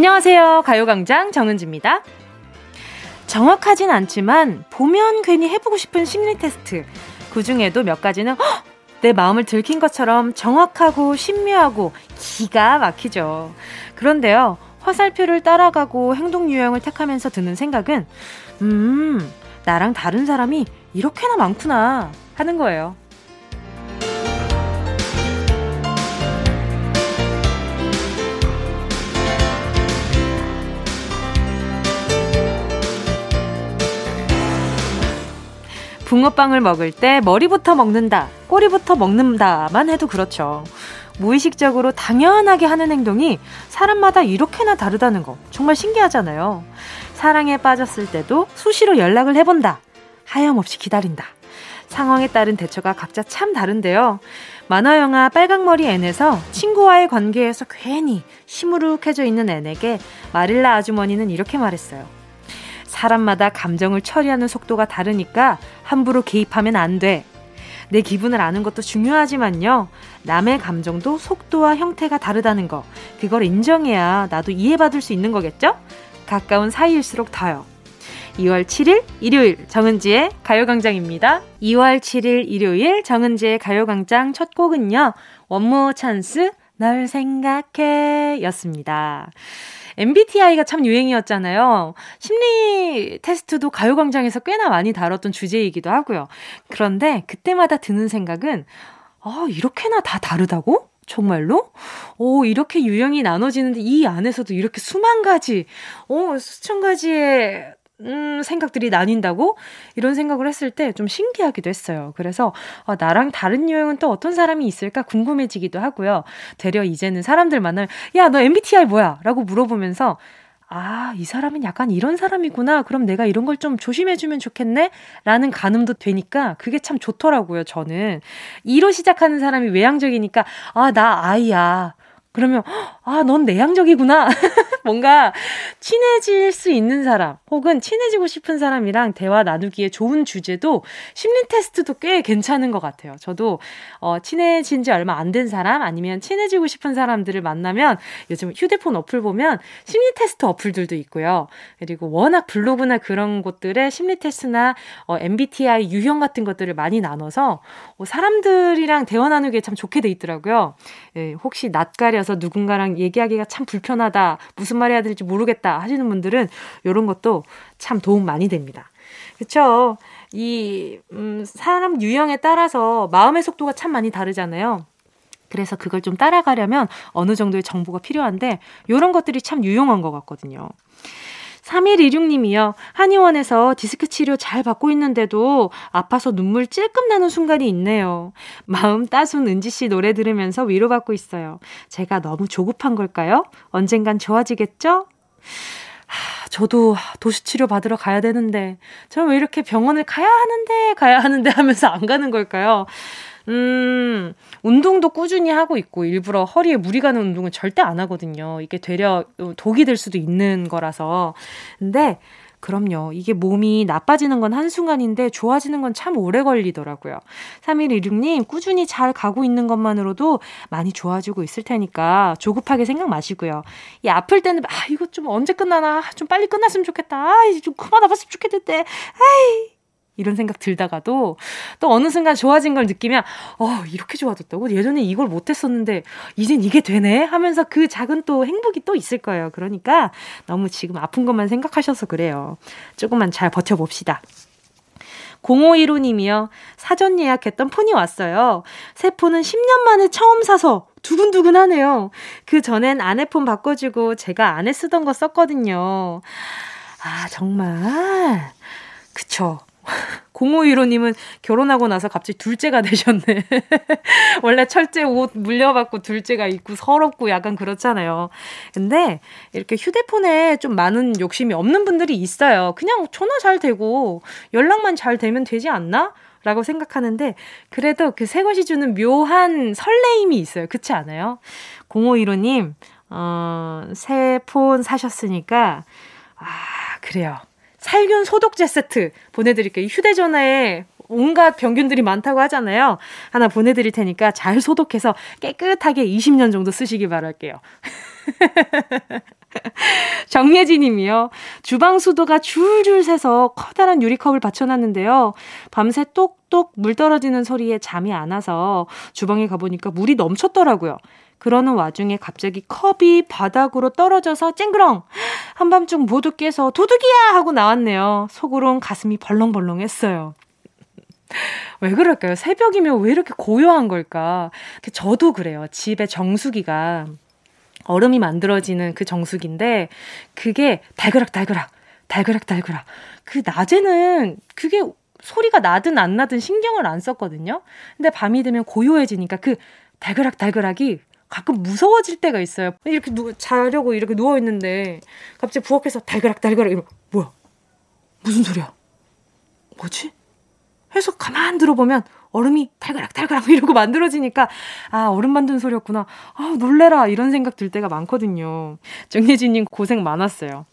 안녕하세요. 가요광장 정은지입니다. 정확하진 않지만 보면 괜히 해보고 싶은 심리 테스트. 그 중에도 몇 가지는 헉! 내 마음을 들킨 것처럼 정확하고 신묘하고 기가 막히죠. 그런데요. 화살표를 따라가고 행동 유형을 택하면서 드는 생각은 음, 나랑 다른 사람이 이렇게나 많구나 하는 거예요. 붕어빵을 먹을 때 머리부터 먹는다, 꼬리부터 먹는다만 해도 그렇죠. 무의식적으로 당연하게 하는 행동이 사람마다 이렇게나 다르다는 거 정말 신기하잖아요. 사랑에 빠졌을 때도 수시로 연락을 해본다. 하염없이 기다린다. 상황에 따른 대처가 각자 참 다른데요. 만화 영화 빨강머리 앤에서 친구와의 관계에서 괜히 시무룩해져 있는 앤에게 마릴라 아주머니는 이렇게 말했어요. 사람마다 감정을 처리하는 속도가 다르니까 함부로 개입하면 안 돼. 내 기분을 아는 것도 중요하지만요. 남의 감정도 속도와 형태가 다르다는 거. 그걸 인정해야 나도 이해받을 수 있는 거겠죠? 가까운 사이일수록 더요. 2월 7일 일요일 정은지의 가요광장입니다. 2월 7일 일요일 정은지의 가요광장 첫 곡은요. 원모 찬스 널 생각해 였습니다. MBTI가 참 유행이었잖아요. 심리 테스트도 가요광장에서 꽤나 많이 다뤘던 주제이기도 하고요. 그런데 그때마다 드는 생각은, 아, 이렇게나 다 다르다고? 정말로? 오, 이렇게 유형이 나눠지는데 이 안에서도 이렇게 수만 가지, 오, 수천 가지의 음, 생각들이 나뉜다고? 이런 생각을 했을 때 좀 신기하기도 했어요. 그래서, 아, 나랑 다른 유형은 또 어떤 사람이 있을까 궁금해지기도 하고요. 되려 이제는 사람들 만나면, 야, 너 MBTI 뭐야? 라고 물어보면서, 아, 이 사람은 약간 이런 사람이구나. 그럼 내가 이런 걸 좀 조심해주면 좋겠네? 라는 가늠도 되니까 그게 참 좋더라고요, 저는. 이로 시작하는 사람이 외향적이니까, 아, 나 아이야. 그러면, 아, 넌 내향적이구나. 뭔가 친해질 수 있는 사람, 혹은 친해지고 싶은 사람이랑 대화 나누기에 좋은 주제도 심리 테스트도 꽤 괜찮은 것 같아요. 저도, 어, 친해진 지 얼마 안 된 사람, 아니면 친해지고 싶은 사람들을 만나면 요즘 휴대폰 어플 보면 심리 테스트 어플들도 있고요. 그리고 워낙 블로그나 그런 곳들에 심리 테스트나 어, MBTI 유형 같은 것들을 많이 나눠서 어, 사람들이랑 대화 나누기에 참 좋게 돼 있더라고요. 예, 혹시 낯가려서 누군가랑 얘기하기가 참 불편하다, 무슨 말 해야 될지 모르겠다 하시는 분들은 이런 것도 참 도움 많이 됩니다. 그쵸? 이, 음, 사람 유형에 따라서 마음의 속도가 참 많이 다르잖아요. 그래서 그걸 좀 따라가려면 어느 정도의 정보가 필요한데, 이런 것들이 참 유용한 것 같거든요. 3126님이요. 한의원에서 디스크 치료 잘 받고 있는데도 아파서 눈물 찔끔 나는 순간이 있네요. 마음 따순 은지 씨 노래 들으면서 위로받고 있어요. 제가 너무 조급한 걸까요? 언젠간 좋아지겠죠? 하, 저도 도수치료 받으러 가야 되는데, 저는 왜 이렇게 병원을 가야 하는데, 가야 하는데 하면서 안 가는 걸까요? 음, 운동도 꾸준히 하고 있고 일부러 허리에 무리 가는 운동은 절대 안 하거든요. 이게 되려 독이 될 수도 있는 거라서. 근데 그럼요. 이게 몸이 나빠지는 건 한순간인데 좋아지는 건 참 오래 걸리더라고요. 3116님, 꾸준히 잘 가고 있는 것만으로도 많이 좋아지고 있을 테니까 조급하게 생각 마시고요. 이 아플 때는, 아, 이거 좀 언제 끝나나? 좀 빨리 끝났으면 좋겠다. 아, 좀 그만 아팠으면 좋겠는데. 아이, 이런 생각 들다가도 또 어느 순간 좋아진 걸 느끼면 어 이렇게 좋아졌다고 예전에 이걸 못했었는데 이젠 이게 되네 하면서 그 작은 또 행복이 또 있을 거예요. 그러니까 너무 지금 아픈 것만 생각하셔서 그래요. 조금만 잘 버텨봅시다. 0515님이요. 사전 예약했던 폰이 왔어요. 새 폰은 10년 만에 처음 사서 두근두근 하네요. 그 전엔 아내 폰 바꿔주고 제가 아내 쓰던 거 썼거든요. 아, 정말. 그쵸. 0515님은 결혼하고 나서 갑자기 둘째가 되셨네. 원래 철제 옷 물려받고 둘째가 있고 서럽고 약간 그렇잖아요. 근데 이렇게 휴대폰에 좀 많은 욕심이 없는 분들이 있어요. 그냥 전화 잘 되고 연락만 잘 되면 되지 않나? 라고 생각하는데, 그래도 그 새 것이 주는 묘한 설레임이 있어요. 그렇지 않아요? 0515님, 어, 새 폰 사셨으니까, 아, 그래요. 살균 소독제 세트 보내드릴게요. 휴대전화에 온갖 병균들이 많다고 하잖아요. 하나 보내드릴 테니까 잘 소독해서 깨끗하게 20년 정도 쓰시기 바랄게요. 정예진 님이요. 주방 수도가 줄줄 새서 커다란 유리컵을 받쳐놨는데요. 밤새 똑똑 물 떨어지는 소리에 잠이 안 와서 주방에 가보니까 물이 넘쳤더라고요. 그러는 와중에 갑자기 컵이 바닥으로 떨어져서 쨍그렁! 한밤중 모두 깨서 도둑이야! 하고 나왔네요. 속으론 가슴이 벌렁벌렁 했어요. 왜 그럴까요? 새벽이면 왜 이렇게 고요한 걸까? 저도 그래요. 집에 정수기가 얼음이 만들어지는 그 정수기인데 그게 달그락달그락 달그락달그락 그 낮에는 그게 소리가 나든 안 나든 신경을 안 썼거든요. 근데 밤이 되면 고요해지니까 그 달그락달그락이 가끔 무서워질 때가 있어요. 이렇게 누, 자려고 이렇게 누워 있는데 갑자기 부엌에서 달그락달그락 이러 뭐야? 무슨 소리야? 뭐지? 해서 가만 들어보면 얼음이 달그락달그락 이러고 만들어지니까 아 얼음 만드는 소리였구나 아 놀래라 이런 생각 들 때가 많거든요 정혜진님 고생 많았어요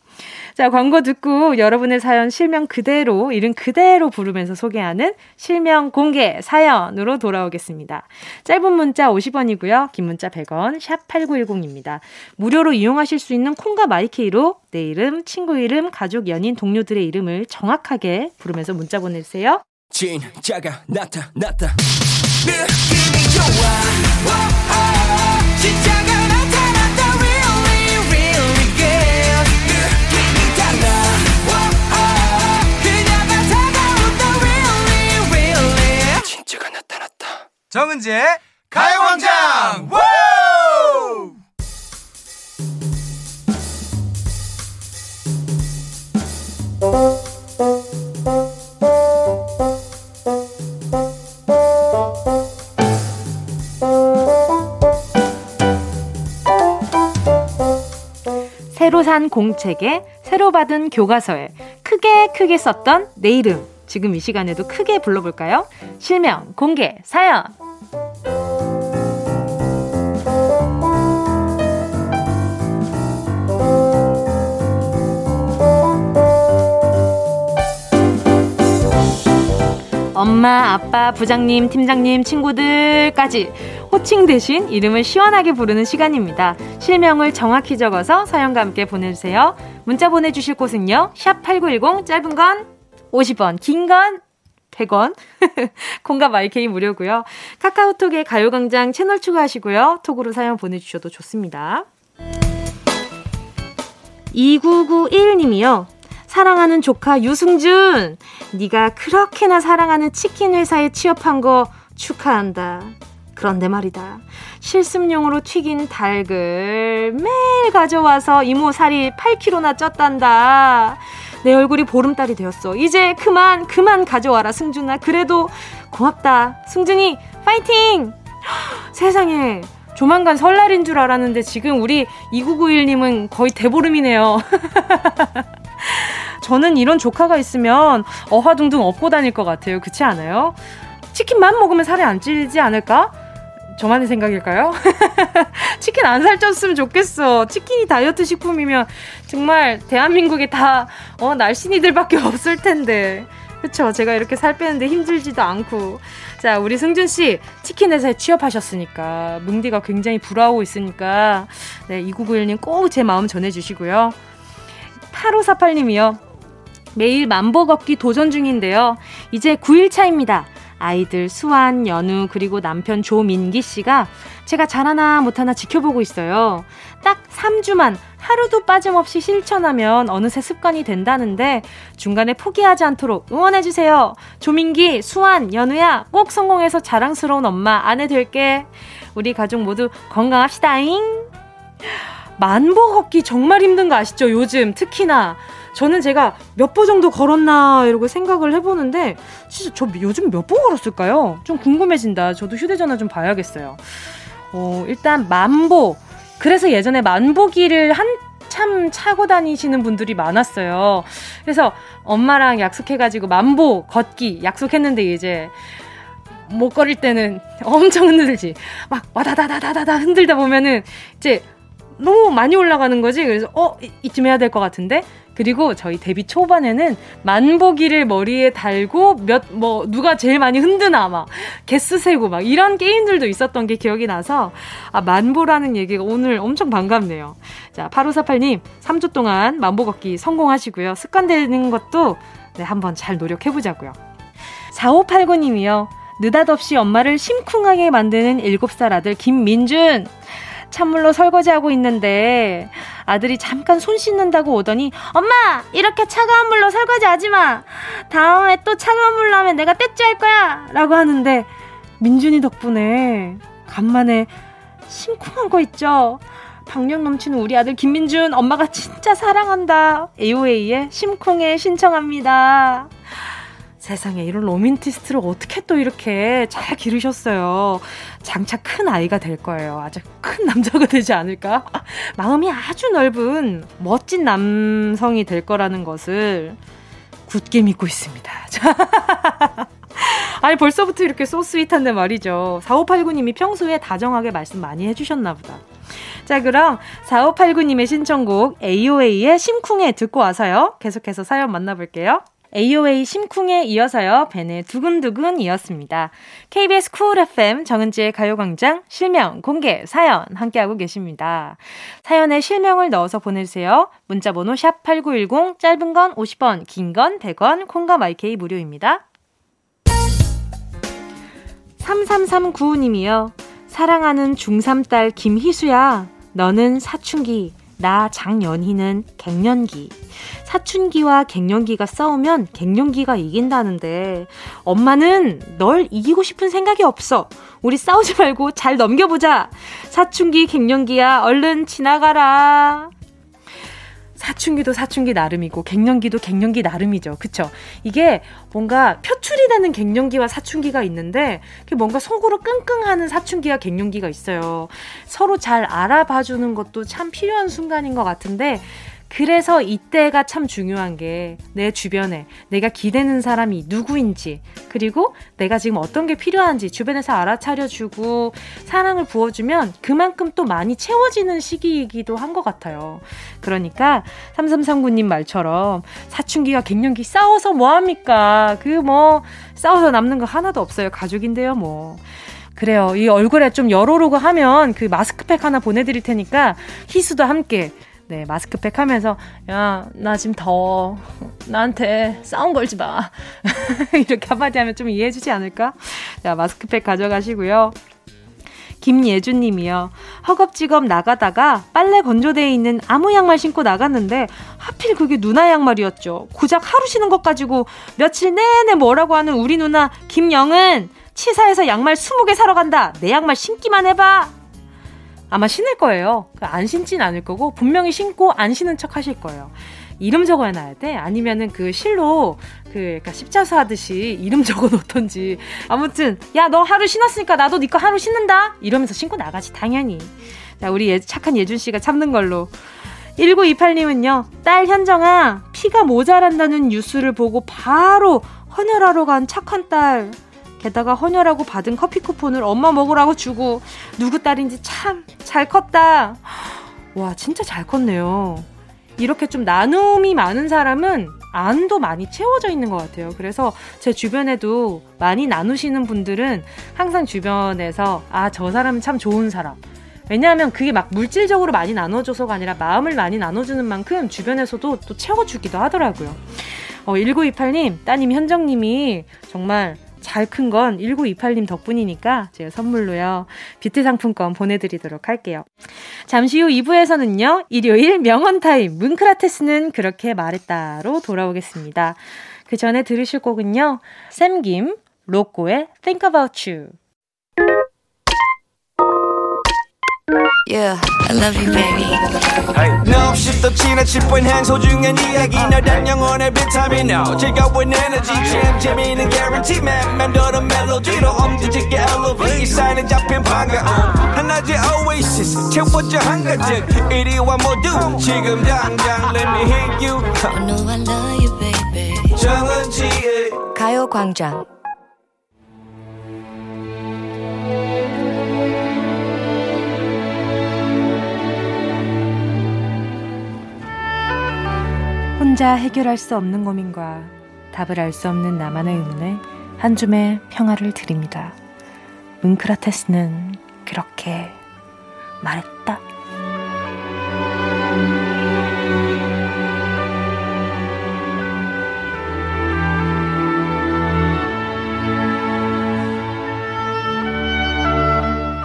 자 광고 듣고 여러분의 사연 실명 그대로 이름 그대로 부르면서 소개하는 실명 공개 사연으로 돌아오겠습니다. 짧은 문자 50원이고요. 긴 문자 100원 샵 8910입니다. 무료로 이용하실 수 있는 콩과 마이케이로 내 이름 친구 이름 가족 연인 동료들의 이름을 정확하게 부르면서 문자 보내주세요. 진짜가 나타났다. 느낌이 좋아 정은지의 가요광장 새로 산 공책에 새로 받은 교과서에 크게 크게 썼던 내 이름. 지금 이 시간에도 크게 불러볼까요? 실명, 공개, 사연. 엄마, 아빠, 부장님, 팀장님, 친구들까지 호칭 대신 이름을 시원하게 부르는 시간입니다. 실명을 정확히 적어서 사연과 함께 보내주세요. 문자 보내주실 곳은요. 샵 8910 짧은 건 50원, 긴 건 100원. 콩과 마이케이 무료고요. 카카오톡에 가요광장 채널 추가하시고요. 톡으로 사연 보내주셔도 좋습니다. 2991님이요. 사랑하는 조카 유승준, 네가 그렇게나 사랑하는 치킨 회사에 취업한 거 축하한다. 그런데 말이다. 실습용으로 튀긴 닭을 매일 가져와서 이모 살이 8kg나 쪘단다. 내 얼굴이 보름달이 되었어. 이제 그만, 그만 가져와라, 승준아. 그래도 고맙다. 승준이, 파이팅! 세상에. 조만간 설날인 줄 알았는데 지금 우리 2991님은 거의 대보름이네요. 저는 이런 조카가 있으면 어화둥둥 업고 다닐 것 같아요. 그렇지 않아요? 치킨만 먹으면 살이 안 찌지 않을까? 저만의 생각일까요? 치킨 안 살쪘으면 좋겠어. 치킨이 다이어트 식품이면 정말 대한민국에 다, 어, 날씬이들밖에 없을 텐데. 그쵸. 제가 이렇게 살 빼는데 힘들지도 않고. 자, 우리 승준씨, 치킨 회사에 취업하셨으니까, 뭉디가 굉장히 부러워하고 있으니까, 네, 2991님 꼭 제 마음 전해주시고요. 8548님이요. 매일 만보 걷기 도전 중인데요. 이제 9일 차입니다. 아이들 수환, 연우, 그리고 남편 조민기 씨가 제가 잘하나 못하나 지켜보고 있어요. 딱 3주만 하루도 빠짐없이 실천하면 어느새 습관이 된다는데 중간에 포기하지 않도록 응원해주세요. 조민기, 수환, 연우야 꼭 성공해서 자랑스러운 엄마, 아내 될게. 우리 가족 모두 건강합시다잉. 만보 걷기 정말 힘든 거 아시죠? 요즘 특히나. 저는 제가 몇 보 정도 걸었나 이러고 생각을 해보는데 진짜 저 요즘 몇 보 걸었을까요? 좀 궁금해진다. 저도 휴대전화 좀 봐야겠어요. 어, 일단 만보. 그래서 예전에 만보기를 한참 차고 다니시는 분들이 많았어요. 그래서 엄마랑 약속해가지고 만보 걷기 약속했는데 이제 못 걸을 때는 엄청 흔들지. 막 와다다다다다다 흔들다 보면은 이제 너무 많이 올라가는 거지. 그래서 어 이쯤 해야 될 것 같은데. 그리고 저희 데뷔 초반에는 만보기를 머리에 달고 몇 뭐 누가 제일 많이 흔드나 막 개수 세고 막 이런 게임들도 있었던 게 기억이 나서 아 만보라는 얘기가 오늘 엄청 반갑네요. 자 8548님 3주 동안 만보 걷기 성공하시고요. 습관되는 것도 네 한번 잘 노력해 보자고요. 4589님이요. 느닷없이 엄마를 심쿵하게 만드는 7살 아들 김민준. 찬물로 설거지하고 있는데 아들이 잠깐 손 씻는다고 오더니 엄마 이렇게 차가운 물로 설거지 하지 마. 다음에 또 차가운 물로 하면 내가 떼찌할 거야. 라고 하는데 민준이 덕분에 간만에 심쿵한 거 있죠. 박력 넘치는 우리 아들 김민준 엄마가 진짜 사랑한다. AOA의 심쿵에 신청합니다 세상에 이런 로맨티스트를 어떻게 또 이렇게 잘 기르셨어요. 장차 큰 아이가 될 거예요. 아주 큰 남자가 되지 않을까? 마음이 아주 넓은 멋진 남성이 될 거라는 것을 굳게 믿고 있습니다. 아니 벌써부터 이렇게 소스윗한데 말이죠. 4589님이 평소에 다정하게 말씀 많이 해주셨나 보다. 자 그럼 4589님의 신청곡 AOA의 심쿵에 듣고 와서요. 계속해서 사연 만나볼게요. AOA 심쿵에 이어서요, 벤의 두근두근 이었습니다. KBS 쿨 FM 정은지의 가요광장 실명, 공개, 사연 함께하고 계십니다. 사연에 실명을 넣어서 보내주세요. 문자번호 샵8910, 짧은 건 50원, 긴 건 100원, 콩과 마이케이 무료입니다. 3339님이요. 사랑하는 중3 딸 김희수야. 너는 사춘기, 나 장연희는 갱년기. 사춘기와 갱년기가 싸우면 갱년기가 이긴다는데 엄마는 널 이기고 싶은 생각이 없어. 우리 싸우지 말고 잘 넘겨보자. 사춘기 갱년기야 얼른 지나가라. 사춘기도 사춘기 나름이고 갱년기도 갱년기 나름이죠. 그쵸? 이게 뭔가 표출이 되는 갱년기와 사춘기가 있는데 뭔가 속으로 끙끙하는 사춘기와 갱년기가 있어요. 서로 잘 알아봐주는 것도 참 필요한 순간인 것 같은데 그래서 이때가 참 중요한 게 내 주변에 내가 기대는 사람이 누구인지 그리고 내가 지금 어떤 게 필요한지 주변에서 알아차려주고 사랑을 부어주면 그만큼 또 많이 채워지는 시기이기도 한 것 같아요. 그러니까 3339님 말처럼 사춘기와 갱년기 싸워서 뭐합니까? 그 뭐 싸워서 남는 거 하나도 없어요. 가족인데요 뭐. 그래요. 이 얼굴에 좀 열오르고 하면 그 마스크팩 하나 보내드릴 테니까 희수도 함께 네, 마스크팩 하면서, 야, 나 지금 더워. 나한테 싸움 걸지 마. 이렇게 한마디 하면 좀 이해해주지 않을까? 자, 마스크팩 가져가시고요. 김예준 님이요. 허겁지겁 나가다가 빨래 건조대에 있는 아무 양말 신고 나갔는데 하필 그게 누나 양말이었죠. 고작 하루 신은 것 가지고 며칠 내내 뭐라고 하는 우리 누나 김영은 치사해서 양말 20개 사러 간다. 내 양말 신기만 해봐. 아마 신을 거예요. 그안 신진 않을 거고 분명히 신고 안 신은 척 하실 거예요. 이름 적어야 놔야 돼? 아니면은 그 실로 그 십자수 하듯이 이름 적어 놓던지. 아무튼 야 너 하루 신었으니까 나도 니거 네 하루 신는다. 이러면서 신고 나가지 당연히. 자 우리 예, 착한 예준 씨가 참는 걸로. 1928님은요, 딸 현정아, 피가 모자란다는 뉴스를 보고 바로 헌혈하러 간 착한 딸. 게다가 헌혈하고 받은 커피 쿠폰을 엄마 먹으라고 주고 누구 딸인지 참 잘 컸다. 와 진짜 잘 컸네요. 이렇게 좀 나눔이 많은 사람은 안도 많이 채워져 있는 것 같아요. 그래서 제 주변에도 많이 나누시는 분들은 항상 주변에서 아, 저 사람은 참 좋은 사람. 왜냐하면 그게 막 물질적으로 많이 나눠줘서가 아니라 마음을 많이 나눠주는 만큼 주변에서도 또 채워주기도 하더라고요. 어, 1928님, 따님 현정님이 정말 잘 큰 건 1928님 덕분이니까 제가 선물로요. 뷰티 상품권 보내드리도록 할게요. 잠시 후 2부에서는요. 일요일 명언타임 문크라테스는 그렇게 말했다로 돌아오겠습니다. 그 전에 들으실 곡은요. 샘김 로꼬의 Think About You Yeah, I love you, baby. No, shift the china chip when hands hold you and 이야기 너란 영혼의 비타민 No, 즐거운 에너지 참 재미있는 guarantee man 맴도는 멜로디로 엄지짓게 elevate 사인은 잡힌 반가움 하나의 oasis 채워져 한가득 이리와 모두 지금 당장 let me hit you I know I love you, baby. 정은지의 가요광장 혼자 해결할 수 없는 고민과 답을 알 수 없는 나만의 의문에 한 줌의 평화를 드립니다. 뭉크라테스는 그렇게 말했다.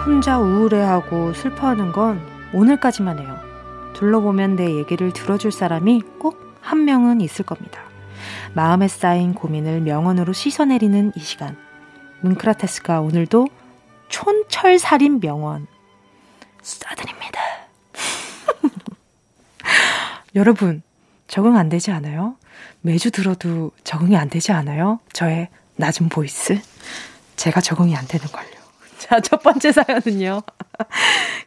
혼자 우울해하고 슬퍼하는 건 오늘까지만 해요. 둘러보면 내 얘기를 들어줄 사람이 꼭 한 명은 있을 겁니다. 마음에 쌓인 고민을 명언으로 씻어내리는 이 시간. 문크라테스가 오늘도 촌철살인 명언 쏴드립니다. 여러분, 적응 안 되지 않아요? 매주 들어도 적응이 안 되지 않아요? 저의 낮은 보이스? 제가 적응이 안 되는 걸요. 자, 첫 번째 사연은요.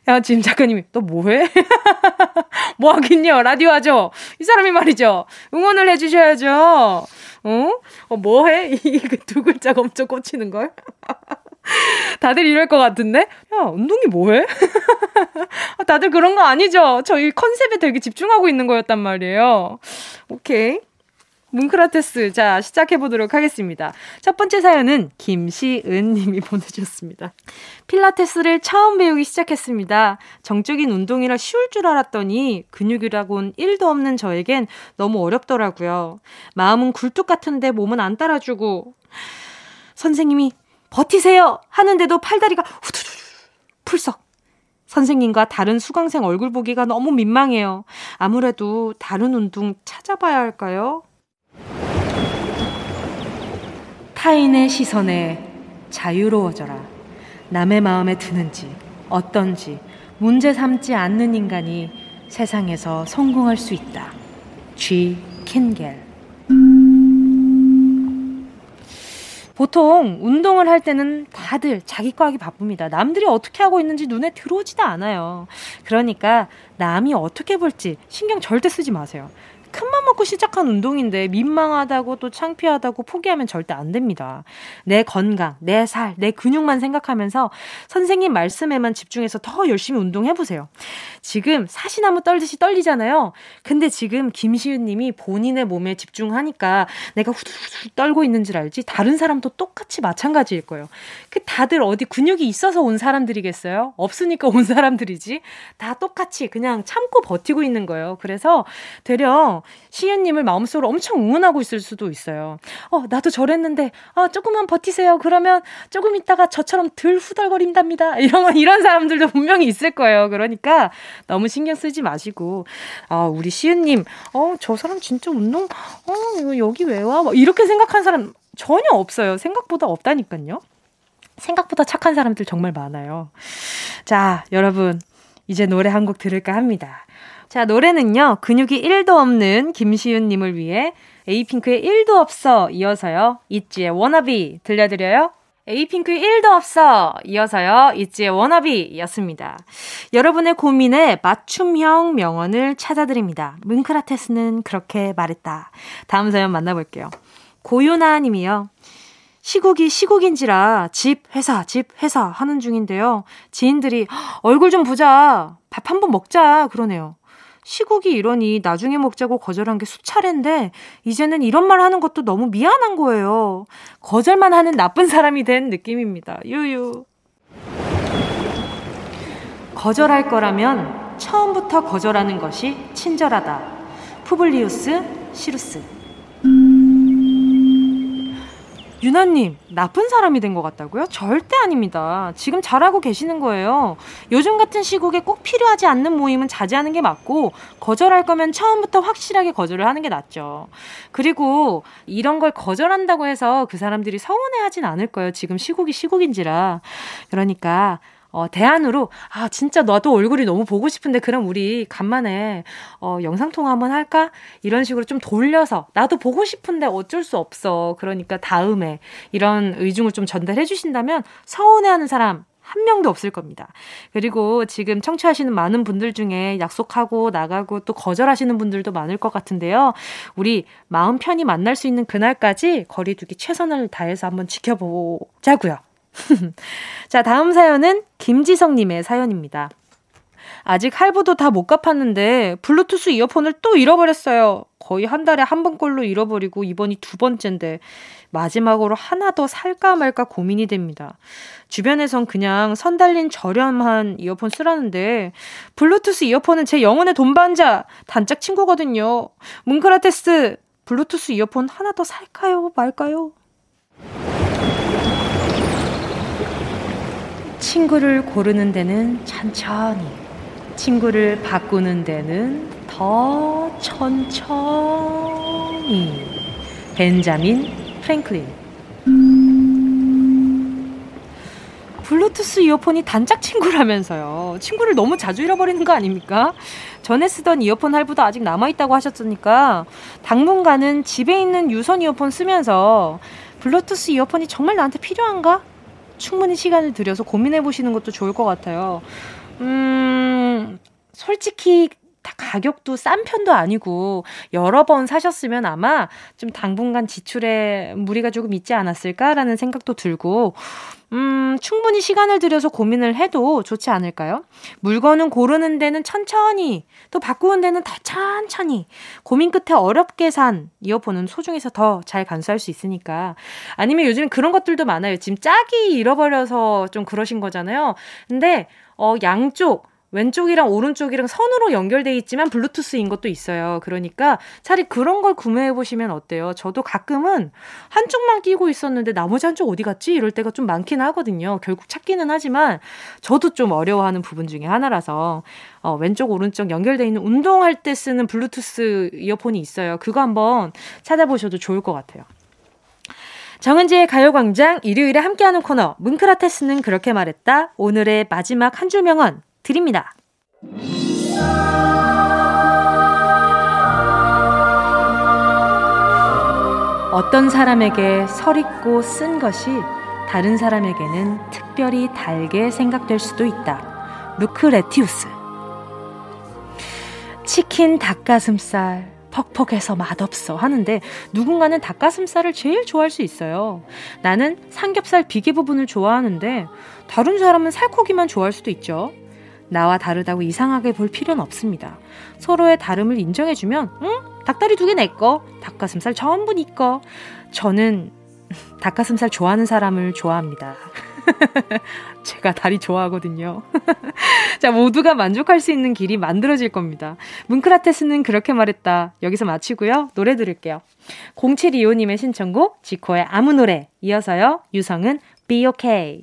야, 지금 작가님이, 또 뭐해? 뭐 하긴요? 라디오 하죠? 이 사람이 말이죠. 응원을 해주셔야죠. 어? 어, 뭐 해? 이게 두 글자가 엄청 꽂히는걸? 다들 이럴 것 같은데? 야, 운동이 뭐해? 다들 그런 거 아니죠? 저희 컨셉에 되게 집중하고 있는 거였단 말이에요. 오케이. 뭉크라테스. 자, 시작해보도록 하겠습니다. 첫 번째 사연은 김시은 님이 보내주셨습니다. 필라테스를 처음 배우기 시작했습니다. 정적인 운동이라 쉬울 줄 알았더니 근육이라곤 1도 없는 저에겐 너무 어렵더라고요. 마음은 굴뚝 같은데 몸은 안 따라주고. 선생님이 버티세요! 하는데도 팔다리가 후두두 풀썩. 선생님과 다른 수강생 얼굴 보기가 너무 민망해요. 아무래도 다른 운동 찾아봐야 할까요? 타인의 시선에 자유로워져라. 남의 마음에 드는지, 어떤지, 문제 삼지 않는 인간이 세상에서 성공할 수 있다. G. 킨겔. 보통 운동을 할 때는 다들 자기 거 하기 바쁩니다. 남들이 어떻게 하고 있는지 눈에 들어오지도 않아요. 그러니까 남이 어떻게 볼지 신경 절대 쓰지 마세요. 큰맘 먹고 시작한 운동인데 민망하다고 또 창피하다고 포기하면 절대 안 됩니다. 내 건강, 내 살, 내 근육만 생각하면서 선생님 말씀에만 집중해서 더 열심히 운동해보세요. 지금 사시나무 떨듯이 떨리잖아요. 근데 지금 김시윤 님이 본인의 몸에 집중하니까 내가 후두후두 떨고 있는 줄 알지 다른 사람도 똑같이 마찬가지일 거예요. 그 다들 어디 근육이 있어서 온 사람들이겠어요? 없으니까 온 사람들이지. 다 똑같이 그냥 참고 버티고 있는 거예요. 그래서 되려 시은님을 마음속으로 엄청 응원하고 있을 수도 있어요. 어, 나도 저랬는데, 아, 조금만 버티세요. 그러면 조금 있다가 저처럼 덜 후덜거린답니다. 이런, 이런 사람들도 분명히 있을 거예요. 그러니까 너무 신경 쓰지 마시고, 아, 우리 시은님, 어, 저 사람 진짜 운동, 어, 여기 왜 와? 뭐 이렇게 생각한 사람 전혀 없어요. 생각보다 없다니까요. 생각보다 착한 사람들 정말 많아요. 자, 여러분, 이제 노래 한 곡 들을까 합니다. 자, 노래는요, 근육이 1도 없는 김시윤 님을 위해 에이핑크의 1도 없어 이어서요, 있지의 워너비 들려드려요. 에이핑크의 1도 없어 이어서요, 있지의 워너비 였습니다. 여러분의 고민에 맞춤형 명언을 찾아드립니다. 뭉크라테스는 그렇게 말했다. 다음 사연 만나볼게요. 고유나 님이요. 시국이 시국인지라 집, 회사, 집, 회사 하는 중인데요. 지인들이 얼굴 좀 보자. 밥 한 번 먹자. 그러네요. 시국이 이러니 나중에 먹자고 거절한 게 수차례인데 이제는 이런 말 하는 것도 너무 미안한 거예요. 거절만 하는 나쁜 사람이 된 느낌입니다. 유유. 거절할 거라면 처음부터 거절하는 것이 친절하다. 푸블리우스 시루스. 유나님, 나쁜 사람이 된 것 같다고요? 절대 아닙니다. 지금 잘하고 계시는 거예요. 요즘 같은 시국에 꼭 필요하지 않는 모임은 자제하는 게 맞고, 거절할 거면 처음부터 확실하게 거절을 하는 게 낫죠. 그리고 이런 걸 거절한다고 해서 그 사람들이 서운해 하진 않을 거예요. 지금 시국이 시국인지라. 그러니까, 어, 대안으로, 아, 진짜 너도 얼굴이 너무 보고 싶은데, 그럼 우리 간만에, 어, 영상 통화 한번 할까? 이런 식으로 좀 돌려서, 나도 보고 싶은데 어쩔 수 없어. 그러니까 다음에, 이런 의중을 좀 전달해 주신다면, 서운해하는 사람, 한 명도 없을 겁니다. 그리고 지금 청취하시는 많은 분들 중에 약속하고 나가고 또 거절하시는 분들도 많을 것 같은데요. 우리 마음 편히 만날 수 있는 그날까지 거리두기 최선을 다해서 한번 지켜보자고요. 자, 다음 사연은 김지성님의 사연입니다. 아직 할부도 다 못 갚았는데 블루투스 이어폰을 또 잃어버렸어요. 거의 한 달에 한 번꼴로 잃어버리고 이번이 두 번째인데 마지막으로 하나 더 살까 말까 고민이 됩니다. 주변에선 그냥 선 달린 저렴한 이어폰 쓰라는데 블루투스 이어폰은 제 영혼의 돈반자 단짝 친구거든요. 뭉크라테스 블루투스 이어폰 하나 더 살까요 말까요? 친구를 고르는 데는 천천히, 친구를 바꾸는 데는 더 천천히. 벤자민 프랭클린. 블루투스 이어폰이 단짝 친구라면서요. 친구를 너무 자주 잃어버리는 거 아닙니까? 전에 쓰던 이어폰 할부도 아직 남아있다고 하셨으니까 당분간은 집에 있는 유선 이어폰 쓰면서 블루투스 이어폰이 정말 나한테 필요한가? 충분히 시간을 들여서 고민해 보시는 것도 좋을 것 같아요. 음, 솔직히 가격도 싼 편도 아니고 여러 번 사셨으면 아마 좀 당분간 지출에 무리가 조금 있지 않았을까라는 생각도 들고 음, 충분히 시간을 들여서 고민을 해도 좋지 않을까요? 물건은 고르는 데는 천천히, 또 바꾸는 데는 더 천천히. 고민 끝에 어렵게 산 이어폰은 소중해서 더 잘 간수할 수 있으니까. 아니면 요즘 그런 것들도 많아요. 지금 짝이 잃어버려서 좀 그러신 거잖아요. 근데, 어, 양쪽, 왼쪽이랑 오른쪽이랑 선으로 연결돼 있지만 블루투스인 것도 있어요. 그러니까 차라리 그런 걸 구매해 보시면 어때요? 저도 가끔은 한쪽만 끼고 있었는데 나머지 한쪽 어디 갔지? 이럴 때가 좀 많긴 하거든요. 결국 찾기는 하지만 저도 좀 어려워하는 부분 중에 하나라서 어, 왼쪽 오른쪽 연결돼 있는 운동할 때 쓰는 블루투스 이어폰이 있어요. 그거 한번 찾아보셔도 좋을 것 같아요. 정은지의 가요광장 일요일에 함께하는 코너 뭉크라테스는 그렇게 말했다. 오늘의 마지막 한 줄 명언 드립니다. 어떤 사람에게 설익고 쓴 것이 다른 사람에게는 특별히 달게 생각될 수도 있다. 루크 레티우스. 치킨 닭가슴살 퍽퍽해서 맛없어 하는데 누군가는 닭가슴살을 제일 좋아할 수 있어요. 나는 삼겹살 비계 부분을 좋아하는데 다른 사람은 살코기만 좋아할 수도 있죠. 나와 다르다고 이상하게 볼 필요는 없습니다. 서로의 다름을 인정해주면, 응? 닭다리 두 개 내 거, 닭가슴살 전부 니 거. 저는 닭가슴살 좋아하는 사람을 좋아합니다. 제가 다리 좋아하거든요. 자, 모두가 만족할 수 있는 길이 만들어질 겁니다. 뭉크라테스는 그렇게 말했다. 여기서 마치고요. 노래 들을게요. 0725님의 신청곡, 지코의 아무 노래. 이어서요, 유성은 Be Okay.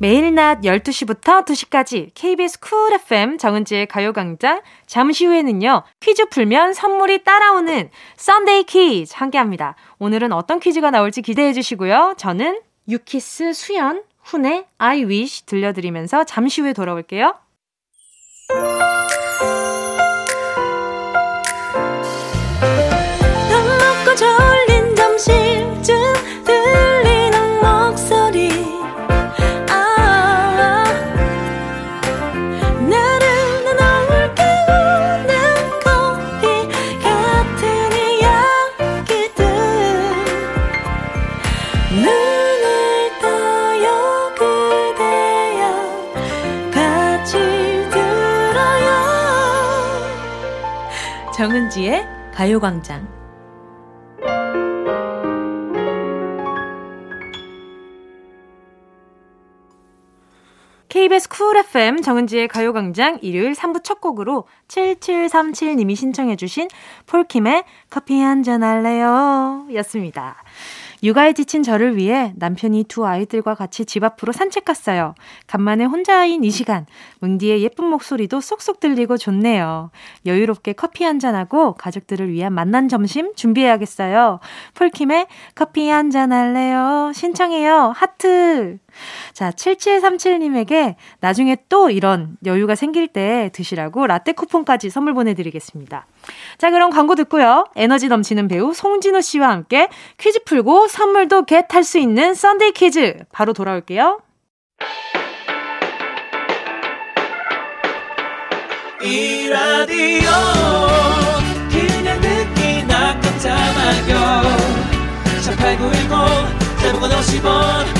매일 낮 12시부터 2시까지 KBS 쿨 FM 정은지의 가요광장 잠시 후에는요. 퀴즈 풀면 선물이 따라오는 Sunday 퀴즈 함께합니다. 오늘은 어떤 퀴즈가 나올지 기대해 주시고요. 저는 유키스 수연 훈의 I wish 들려드리면서 잠시 후에 돌아올게요. 정은지의 가요광장 KBS 쿨 FM 정은지의 가요광장 일요일 3부 첫 곡으로 7737님이 신청해주신 폴킴의 커피 한 잔 할래요 였습니다. 육아에 지친 저를 위해 남편이 두 아이들과 같이 집 앞으로 산책 갔어요. 간만에 혼자인 이 시간, 뭉디의 예쁜 목소리도 쏙쏙 들리고 좋네요. 여유롭게 커피 한잔하고 가족들을 위한 맛난 점심 준비해야겠어요. 폴킴의 커피 한잔 할래요? 신청해요. 하트! 자, 7737님에게 나중에 또 이런 여유가 생길 때 드시라고 라떼 쿠폰까지 선물 보내드리겠습니다. 자, 그럼 광고 듣고요. 에너지 넘치는 배우 송진우 씨와 함께 퀴즈 풀고 선물도 get할 수 있는 Sunday 퀴즈 바로 돌아올게요. 이 라디오 그냥 듣기나 깜짝마요 18910 대목은 50원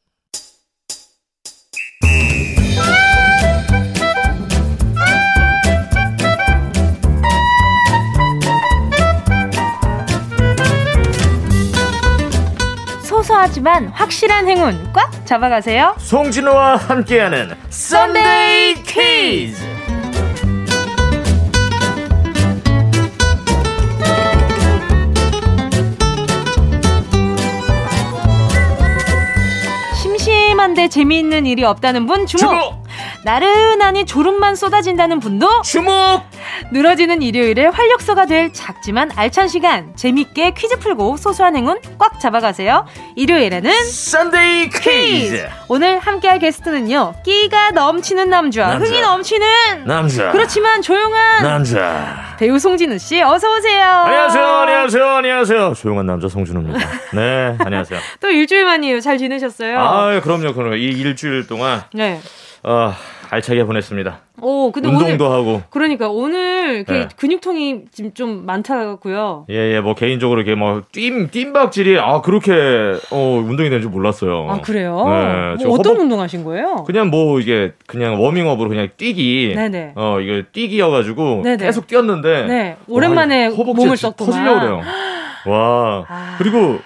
소소하지만 확실한 행운 꽉 잡아가세요. 송진호와 함께하는 썬데이 퀴즈. 심심한데 재미있는 일이 없다는 분 주목. 주목! 나른하니 졸음만 쏟아진다는 분도 주목! 늘어지는 일요일에 활력소가 될 작지만 알찬 시간 재밌게 퀴즈 풀고 소소한 행운 꽉 잡아가세요. 일요일에는 Sunday 퀴즈. 오늘 함께할 게스트는요. 끼가 넘치는 남자, 남자. 흥이 넘치는 남자. 그렇지만 조용한 남자. 배우 송진우 씨 어서 오세요. 안녕하세요. 안녕하세요. 안녕하세요. 조용한 남자 송진우입니다. 네, 안녕하세요. 또 일주일 만이에요. 잘 지내셨어요? 아, 그럼요. 그럼요. 이 일주일 동안 네. 어, 알차게 보냈습니다. 오, 근데 운동도 오늘, 하고. 그러니까 오늘 네. 근육통이 지금 좀 많다고요. 예, 예, 뭐 개인적으로 이렇게 뭐 뜀, 뜀박질이 아 그렇게 어 운동이 되는 줄 몰랐어요. 아 그래요? 네, 뭐 어떤 허벅, 운동 하신 거예요? 그냥 뭐 이게 그냥 워밍업으로 그냥 뛰기. 네네. 어 이게 뛰기여가지고 네네. 계속 뛰었는데. 네. 오랜만에 와, 몸을 썼구만. 터지려 그래요. 와. 아... 그리고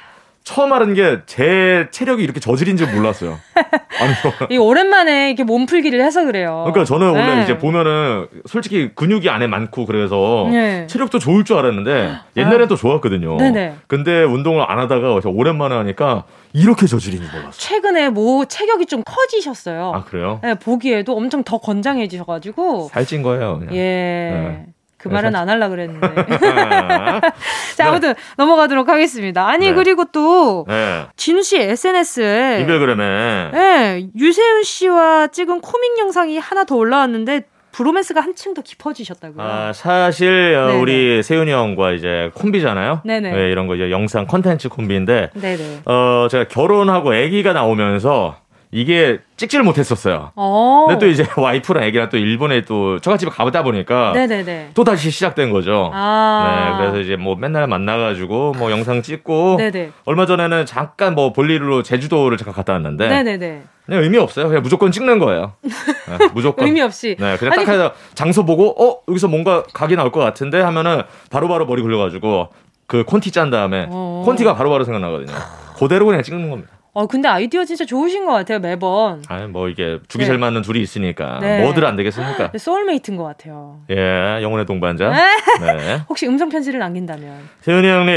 처음 알은 게 제 체력이 이렇게 저질인 줄 몰랐어요. 아니, 이 오랜만에 이렇게 몸풀기를 해서 그래요. 그러니까 저는 원래 네. 이제 보면은 솔직히 근육이 안에 많고 그래서 네. 체력도 좋을 줄 알았는데 옛날엔 아. 또 좋았거든요. 네네. 근데 운동을 안 하다가 오랜만에 하니까 이렇게 저질인지 몰랐어요. 최근에 뭐 체격이 좀 커지셨어요. 아 그래요? 네, 보기에도 엄청 더 건장해지셔가지고 살찐 거예요. 그냥. 예. 네. 그 말은 안 하려 그랬는데. 자, 아무튼 네. 넘어가도록 하겠습니다. 아니, 네. 그리고 또, 네. 진우 씨 SNS에. 인별그램에. 네, 유세윤 씨와 찍은 코믹 영상이 하나 더 올라왔는데, 브로맨스가 한층 더 깊어지셨다고요. 아, 사실 어, 우리 세윤이 형과 이제 콤비잖아요. 네네. 네, 이런 거 이제 영상 컨텐츠 콤비인데 네네. 어, 제가 결혼하고 아기가 나오면서 이게 찍지를 못했었어요. 오. 어. 근데 또 이제 와이프랑 애기랑 또 일본에 또 처갓집에 가보다 보니까 네네네. 또 다시 시작된 거죠. 아. 네, 그래서 이제 뭐 맨날 만나가지고 뭐 영상 찍고 네네. 얼마 전에는 잠깐 뭐 볼일로 제주도를 잠깐 갔다 왔는데 네네네. 그냥 의미 없어요. 그냥 무조건 찍는 거예요. 네, 무조건 의미 없이. 네, 그냥 아니, 딱 해서 장소 보고 어 여기서 뭔가 각이 나올 것 같은데 하면은 바로바로 바로 머리 굴려가지고 그 콘티 짠 다음에 어. 콘티가 바로 바로 생각나거든요. 그대로 그냥 찍는 겁니다. 어, 근데 아이디어 진짜 좋으신 것 같아요, 매번. 아, 뭐 이게 죽이 네. 잘 맞는 둘이 있으니까 네. 뭐들 안 되겠습니까? soulmate인 것 같아요. 예, 영혼의 동반자. 네. 네. 혹시 음성 편지를 남긴다면? 세윤이 형님,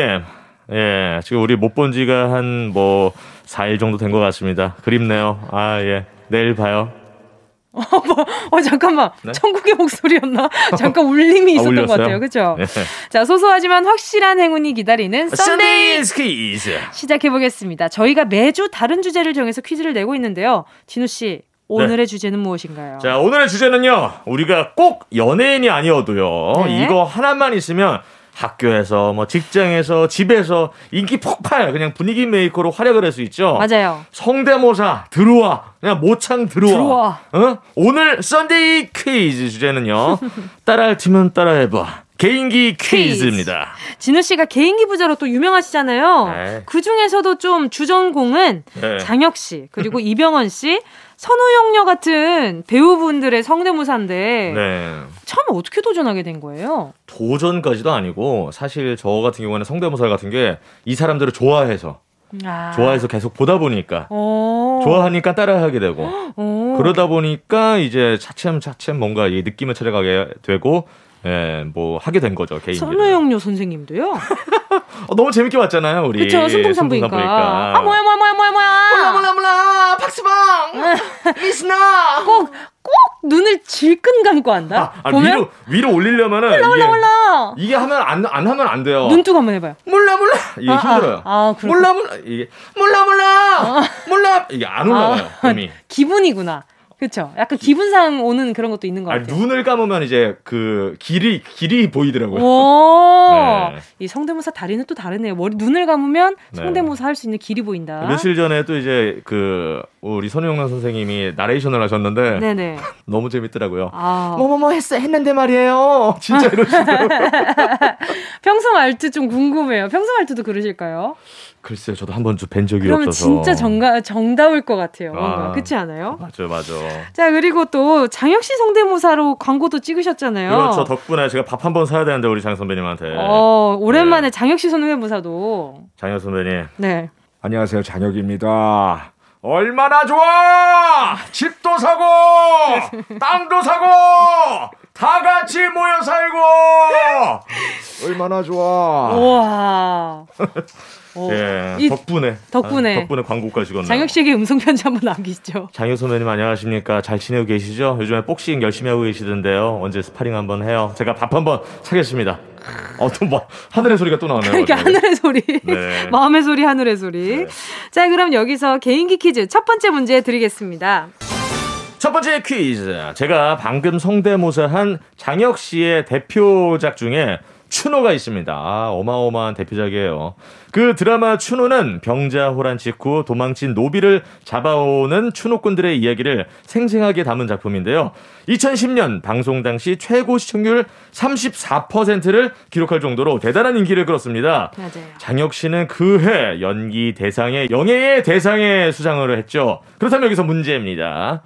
예, 지금 우리 못 본 지가 한 뭐 4일 정도 된 것 같습니다. 그립네요. 아, 예. 내일 봐요. 어, 뭐, 어, 잠깐만. 네? 천국의 목소리였나? 잠깐 울림이 아, 있었던 아, 것 같아요. 그죠? 네. 자, 소소하지만 확실한 행운이 기다리는 Sunday 퀴즈. 시작해 보겠습니다. 저희가 매주 다른 주제를 정해서 퀴즈를 내고 있는데요. 진우 씨, 오늘의 네. 주제는 무엇인가요? 자, 오늘의 주제는요. 우리가 꼭 연예인이 아니어도요. 네. 이거 하나만 있으면 학교에서 뭐 직장에서 집에서 인기 폭발 그냥 분위기 메이커로 활약을 할 수 있죠. 맞아요. 성대모사 들어와 그냥 모창 들어와. 들어와. 어? 오늘 Sunday 퀴즈 주제는요. 따라할 테면 따라해봐. 개인기 퀴즈입니다. 진우 씨가 개인기 부자로 또 유명하시잖아요. 네. 그 중에서도 좀 주전공은 네. 장혁 씨 그리고 이병헌 씨 선우용녀 같은 배우분들의 성대모사인데 네. 처음 어떻게 도전하게 된 거예요? 도전까지도 아니고 사실 저 같은 경우에는 성대모사 같은 게 이 사람들을 좋아해서 아. 좋아해서 계속 보다 보니까 오. 좋아하니까 따라하게 되고 오. 그러다 보니까 이제 차츰 차츰 뭔가 이 느낌을 찾아가게 되고 예, 뭐 하게 된 거죠 개인. 선우영료 선생님도요. 어, 너무 재밌게 봤잖아요 우리. 그렇죠 승통산부니까. 아 뭐야 뭐야 뭐야 뭐야 뭐야. 몰라 몰라 몰라 박스방 미스나. 꼭 꼭 눈을 질끈 감고 한다. 아, 아, 보면 위로 위로 올리려면은 몰라 몰라 몰라. 이게 하면 안안 하면 안 돼요. 눈뜨고 한번 해봐요. 몰라 몰라 이게 아, 아 힘들어요. 아, 아, 몰라 몰라 이게 몰라 몰라 아. 몰라 이게 안 올라가요. 몸이. 기분이구나. 그렇죠. 약간 기분상 오는 그런 것도 있는 것 같아요. 아니, 눈을 감으면 이제 그 길이 길이 보이더라고요. 오, 네. 이 성대모사 다리는 또 다르네요. 머리 눈을 감으면 네. 성대모사 할 수 있는 길이 보인다. 며칠 전에 또 이제 그 우리 손영란 선생님이 나레이션을 하셨는데 네네. 너무 재밌더라고요. 아. 뭐뭐뭐 했어 했는데 말이에요. 진짜 이러시더라고요. 평소 말투 좀 궁금해요. 평소 말투도 그러실까요? 글쎄요, 저도 한 번도 뵌 적이 그러면 없어서. 진짜 정가, 정다울 것 같아요. 아, 그렇지 않아요? 맞아요, 맞아. 자, 그리고 또 장혁 씨 성대모사로 광고도 찍으셨잖아요. 그렇죠. 덕분에 제가 밥 한 번 사야 되는데 우리 장 선배님한테. 어, 오랜만에 네. 장혁 씨 성대모사도. 장혁 선배님. 네. 안녕하세요, 장혁입니다. 얼마나 좋아! 집도 사고, 땅도 사고, 다 같이 모여 살고, 얼마나 좋아! 우와. 어, 예, 덕분에 덕분에 아, 덕분에 광고까지 건너. 장혁 씨에게 음성 편지 한번 남기시죠. 장혁 선배님 안녕하십니까? 잘 지내고 계시죠? 요즘에 복싱 열심히 하고 계시던데요. 언제 스파링 한번 해요? 제가 밥 한번 사겠습니다. 어, 또 뭐, 하늘의 소리가 또 나오네요. 그러니까 하늘의 소리. 네. 마음의 소리, 하늘의 소리. 네. 자, 그럼 여기서 개인기 퀴즈 첫 번째 문제 드리겠습니다. 첫 번째 퀴즈. 제가 방금 성대모사한 장혁 씨의 대표작 중에 추노가 있습니다. 아, 어마어마한 대표작이에요. 그 드라마 추노는 병자호란 직후 도망친 노비를 잡아오는 추노꾼들의 이야기를 생생하게 담은 작품인데요. 2010년 방송 당시 최고 시청률 34%를 기록할 정도로 대단한 인기를 끌었습니다. 맞아요. 장혁 씨는 그 해 연기 대상의 영예의 대상에 수상을 했죠. 그렇다면 여기서 문제입니다.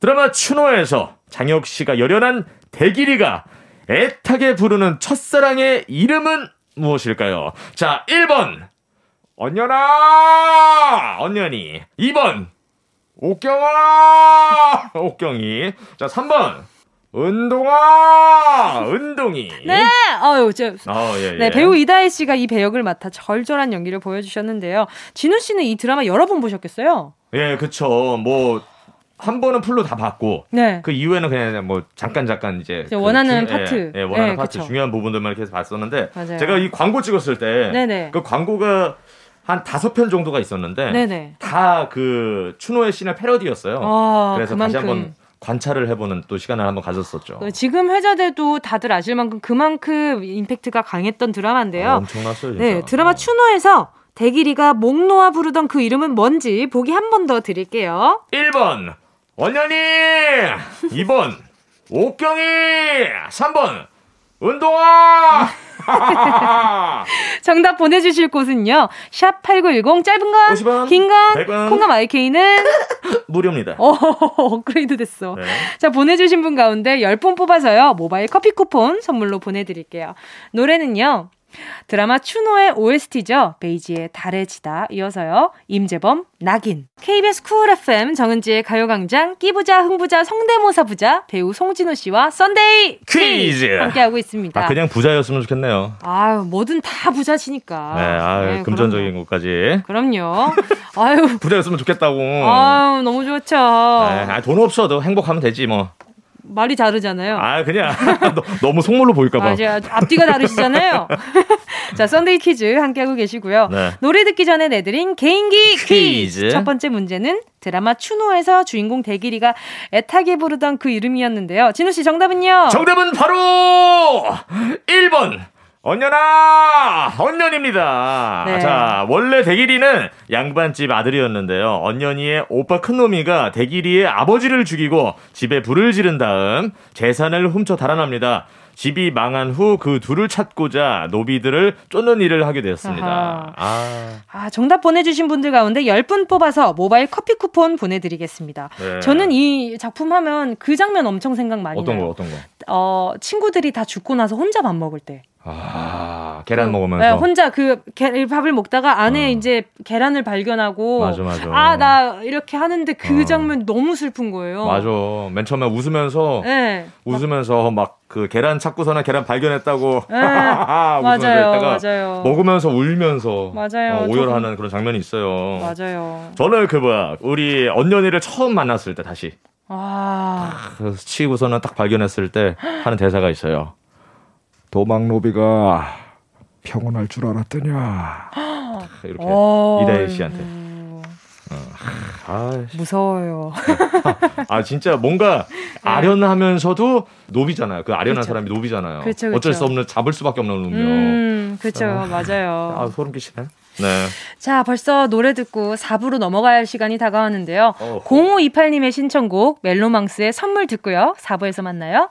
드라마 추노에서 장혁 씨가 열연한 대길이가 애타게 부르는 첫사랑의 이름은 무엇일까요? 자, 1번. 언년아! 언년이. 2번. 옥경아! 옥경이. 자, 3번. 은동아! 은동이. 네! 어유 저. 어, 예, 예. 네, 배우 이다혜 씨가 이 배역을 맡아 절절한 연기를 보여주셨는데요. 진우 씨는 이 드라마 여러 번 보셨겠어요? 예, 그쵸. 뭐, 한 번은 full로 다 봤고 네. 그 이후에는 그냥 뭐 잠깐 잠깐 이제 그 원하는 그, 파트, 예, 예 원하는 네, 파트 그쵸. 중요한 부분들만 이렇게 봤었는데 맞아요. 제가 이 광고 찍었을 때 그 광고가 한 다섯 편 정도가 있었는데 다 그 추노의 씬의 패러디였어요. 아, 그래서 그만큼. 다시 한번 관찰을 해보는 또 시간을 한번 가졌었죠. 그 지금 회자돼도 다들 아실 만큼 그만큼 임팩트가 강했던 드라마인데요. 아, 엄청났어요. 진짜. 네, 드라마 어. 추노에서 대길이가 목 놓아 부르던 그 이름은 뭔지 보기 한 번 더 드릴게요. 1번 언년이 2번 옥경이 3번 은동아! 정답 보내주실 곳은요. 샵 8910 짧은 건 긴건 콩과 my K는 무료입니다. 오, 업그레이드 됐어. 네. 자 보내주신 분 가운데 10분 뽑아서요. 모바일 커피 쿠폰 선물로 보내드릴게요. 노래는요 드라마 추노의 OST죠. 베이지의 달에 지다 이어서요. 임재범 낙인. KBS Cool FM 정은지의 가요광장 끼부자 흥부자 성대모사 부자 배우 송진우 씨와 Sunday 퀴즈 함께하고 있습니다. 아, 그냥 부자였으면 좋겠네요. 아유 뭐든 다 부자시니까. 네, 아유, 네, 금전적인 그럼요. 것까지. 그럼요. 아유 부자였으면 좋겠다고. 아유 너무 좋죠. 네, 아, 돈 없어도 행복하면 되지 뭐. 말이 다르잖아요. 아, 그냥 너무 속물로 보일까 봐. 맞아요. 앞뒤가 다르시잖아요. 자, Sunday 퀴즈 함께하고 계시고요. 네. 노래 듣기 전에 내드린 개인기 퀴즈. 퀴즈. 첫 번째 문제는 드라마 추노에서 주인공 대길이가 애타게 부르던 그 이름이었는데요. 진우 씨 정답은요? 정답은 바로 1번. 언년아! 언년입니다. 네. 자, 원래 대길이는 양반집 아들이었는데요. 언년이의 오빠 큰놈이가 대길이의 아버지를 죽이고 집에 불을 지른 다음 재산을 훔쳐 달아납니다. 집이 망한 후 그 둘을 찾고자 노비들을 쫓는 일을 하게 되었습니다. 아. 아. 정답 보내주신 분들 가운데 10분 뽑아서 모바일 커피 쿠폰 보내드리겠습니다. 네. 저는 이 작품 하면 그 장면 엄청 생각 많이 어떤 나요. 거, 어떤 거? 어, 친구들이 다 죽고 나서 혼자 밥 먹을 때. 아, 계란 먹으면서. 네, 혼자 그 게, 밥을 먹다가 안에 어. 이제 계란을 발견하고. 맞아. 아, 나 이렇게 하는데 그 어. 장면 너무 슬픈 거예요. 맞아. 맨 처음에 웃으면서. 네. 웃으면서 막 그 계란 찾고서는 계란 발견했다고. 네. 맞아요. 맞아요. 먹으면서 울면서. 맞아요. 어, 오열하는 그런 장면이 있어요. 맞아요. 저는 그 뭐야. 우리 언년이를 처음 만났을 때 다시. 아. 치고서는 딱 발견했을 때 하는 대사가 있어요. 도망노비가 평온할 줄 알았더냐. 이렇게 어, 이다혜 씨한테. 어, 아, 무서워요. 아, 진짜 뭔가 네. 아련하면서도 노비잖아요. 그 아련한 그쵸. 사람이 노비잖아요. 그쵸, 그쵸. 어쩔 수 없는 잡을 수밖에 없는 운명. 음, 그렇죠. 아, 맞아요. 아, 소름 끼치네. 네. 자, 벌써 노래 듣고 4부로 넘어갈 시간이 다가왔는데요. 어허. 0528님의 신청곡 멜로망스의 선물 듣고요. 4부에서 만나요.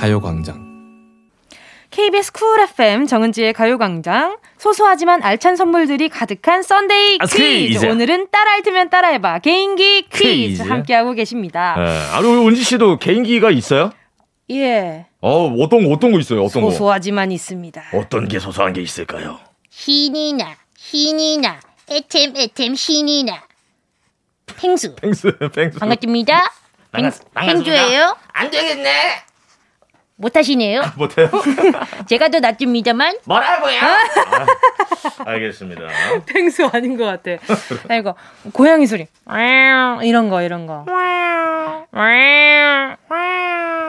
가요광장. KBS Cool FM 정은지의 가요광장 소소하지만 알찬 선물들이 가득한 Sunday 아, 퀴즈. 퀴즈. 오늘은 따라 할 테면 따라해봐 개인기 퀴즈, 퀴즈. 함께하고 계십니다. 네. 아니 은지 씨도 개인기가 있어요? 예. 어 어떤 어떤 거 있어요? 어떤 거? 소소하지만 있습니다. 어떤 게 소소한 게 있을까요? 신이 나 신이 나 애템 애템 신이 나 펭수 펭수 펭수 반갑습니다. 펭수, 펭수예요? 안 되겠네. 못하시네요. 아, 못해요? 제가 더 낫습니다만. 뭐라고요? 아, 알겠습니다. 펭수 아닌 것 같아. 이거 고양이 소리. 이런 거 이런 거.